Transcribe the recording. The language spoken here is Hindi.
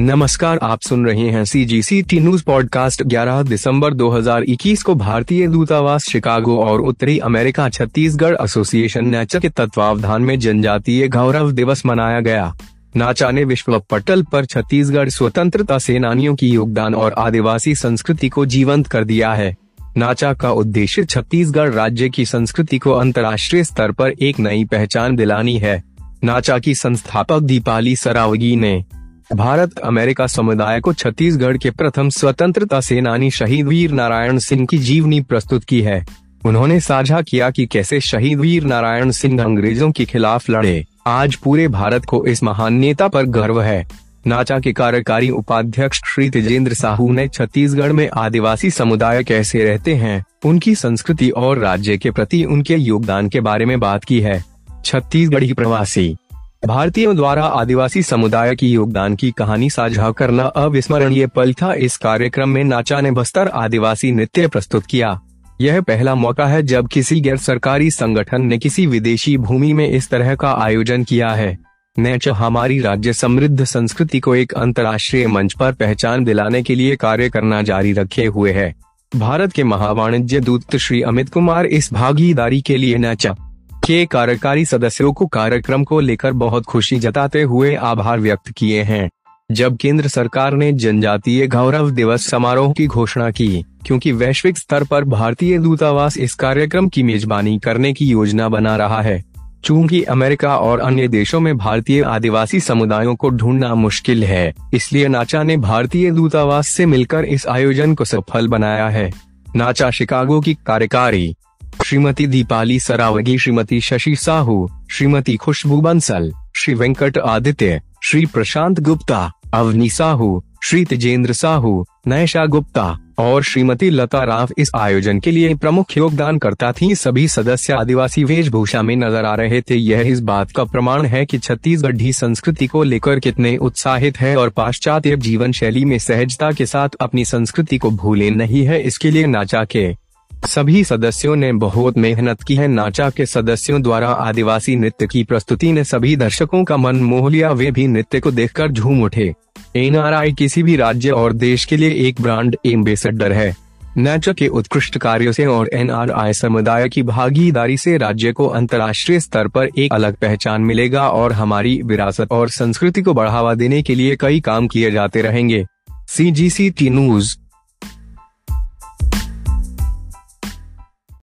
नमस्कार, आप सुन रहे हैं C G C T news podcast 11 दिसंबर 2021 को भारतीय दूतावास शिकागो और उत्तरी अमेरिका छत्तीसगढ़ एसोसिएशन नेचर के तत्वावधान में जनजातीय गौरव दिवस मनाया गया। नाचा ने विश्व पटल पर छत्तीसगढ़ स्वतंत्रता सेनानियों की योगदान और आदिवासी संस्कृति को जीवंत कर दिया है। नाचा का उद्देश्य छत्तीसगढ़ राज्य की संस्कृति को अंतर्राष्ट्रीय स्तर पर एक नई पहचान दिलानी है। नाचा की संस्थापक दीपाली सरावगी ने भारत अमेरिका समुदाय को छत्तीसगढ़ के प्रथम स्वतंत्रता सेनानी शहीद वीर नारायण सिंह की जीवनी प्रस्तुत की है। उन्होंने साझा किया कि कैसे शहीद वीर नारायण सिंह अंग्रेज़ों के खिलाफ लड़े। आज पूरे भारत को इस महान नेता पर गर्व है। नाचा के कार्यकारी उपाध्यक्ष श्री तेजेंद्र साहू ने छत्तीसगढ़ में आदिवासी समुदाय कैसे रहते हैं, उनकी संस्कृति और राज्य के प्रति उनके योगदान के बारे में बात की है। छत्तीसगढ़ी प्रवासी भारतीयों द्वारा आदिवासी समुदाय की योगदान की कहानी साझा करना अविस्मरणीय पल था। इस कार्यक्रम में नाचा ने बस्तर आदिवासी नृत्य प्रस्तुत किया। यह पहला मौका है जब किसी गैर सरकारी संगठन ने किसी विदेशी भूमि में इस तरह का आयोजन किया है। नेच हमारी राज्य समृद्ध संस्कृति को एक अंतर्राष्ट्रीय मंच पर पहचान दिलाने के लिए कार्य करना जारी रखे हुए है। भारत के महावाणिज्य दूत श्री अमित कुमार इस भागीदारी के लिए नेचा के कार्यकारी सदस्यों को कार्यक्रम को लेकर बहुत खुशी जताते हुए आभार व्यक्त किए हैं। जब केंद्र सरकार ने जनजातीय गौरव दिवस समारोह की घोषणा की, क्योंकि वैश्विक स्तर पर भारतीय दूतावास इस कार्यक्रम की मेजबानी करने की योजना बना रहा है। चूँकि अमेरिका और अन्य देशों में भारतीय आदिवासी समुदायों को ढूंढना मुश्किल है, इसलिए नाचा ने भारतीय दूतावास से मिलकर इस आयोजन को सफल बनाया है। नाचा शिकागो की कार्यकारी श्रीमती दीपाली सरावगी, श्रीमती शशि साहू, श्रीमती खुशबू बंसल, श्री वेंकट आदित्य, श्री प्रशांत गुप्ता, अवनी साहू, श्री तेजेंद्र साहू, नयशा गुप्ता और श्रीमती लता राव इस आयोजन के लिए प्रमुख योगदान करता थी। सभी सदस्य आदिवासी वेशभूषा में नज़र आ रहे थे। यह इस बात का प्रमाण है कि छत्तीसगढ़ी संस्कृति को लेकर कितने उत्साहित है और पाश्चात्य जीवन शैली में सहजता के साथ अपनी संस्कृति को भूले नहीं है। इसके लिए नाचा के सभी सदस्यों ने बहुत मेहनत की है। नाचा के सदस्यों द्वारा आदिवासी नृत्य की प्रस्तुति ने सभी दर्शकों का मन मोह लिया। वे भी नृत्य को देखकर झूम उठे। एनआरआई किसी भी राज्य और देश के लिए एक ब्रांड एम्बेसडर है। नाचा के उत्कृष्ट कार्यों से और एनआरआई समुदाय की भागीदारी से राज्य को अंतर्राष्ट्रीय स्तर पर एक अलग पहचान मिलेगा और हमारी विरासत और संस्कृति को बढ़ावा देने के लिए कई काम किए जाते रहेंगे। सी जी सी टी न्यूज़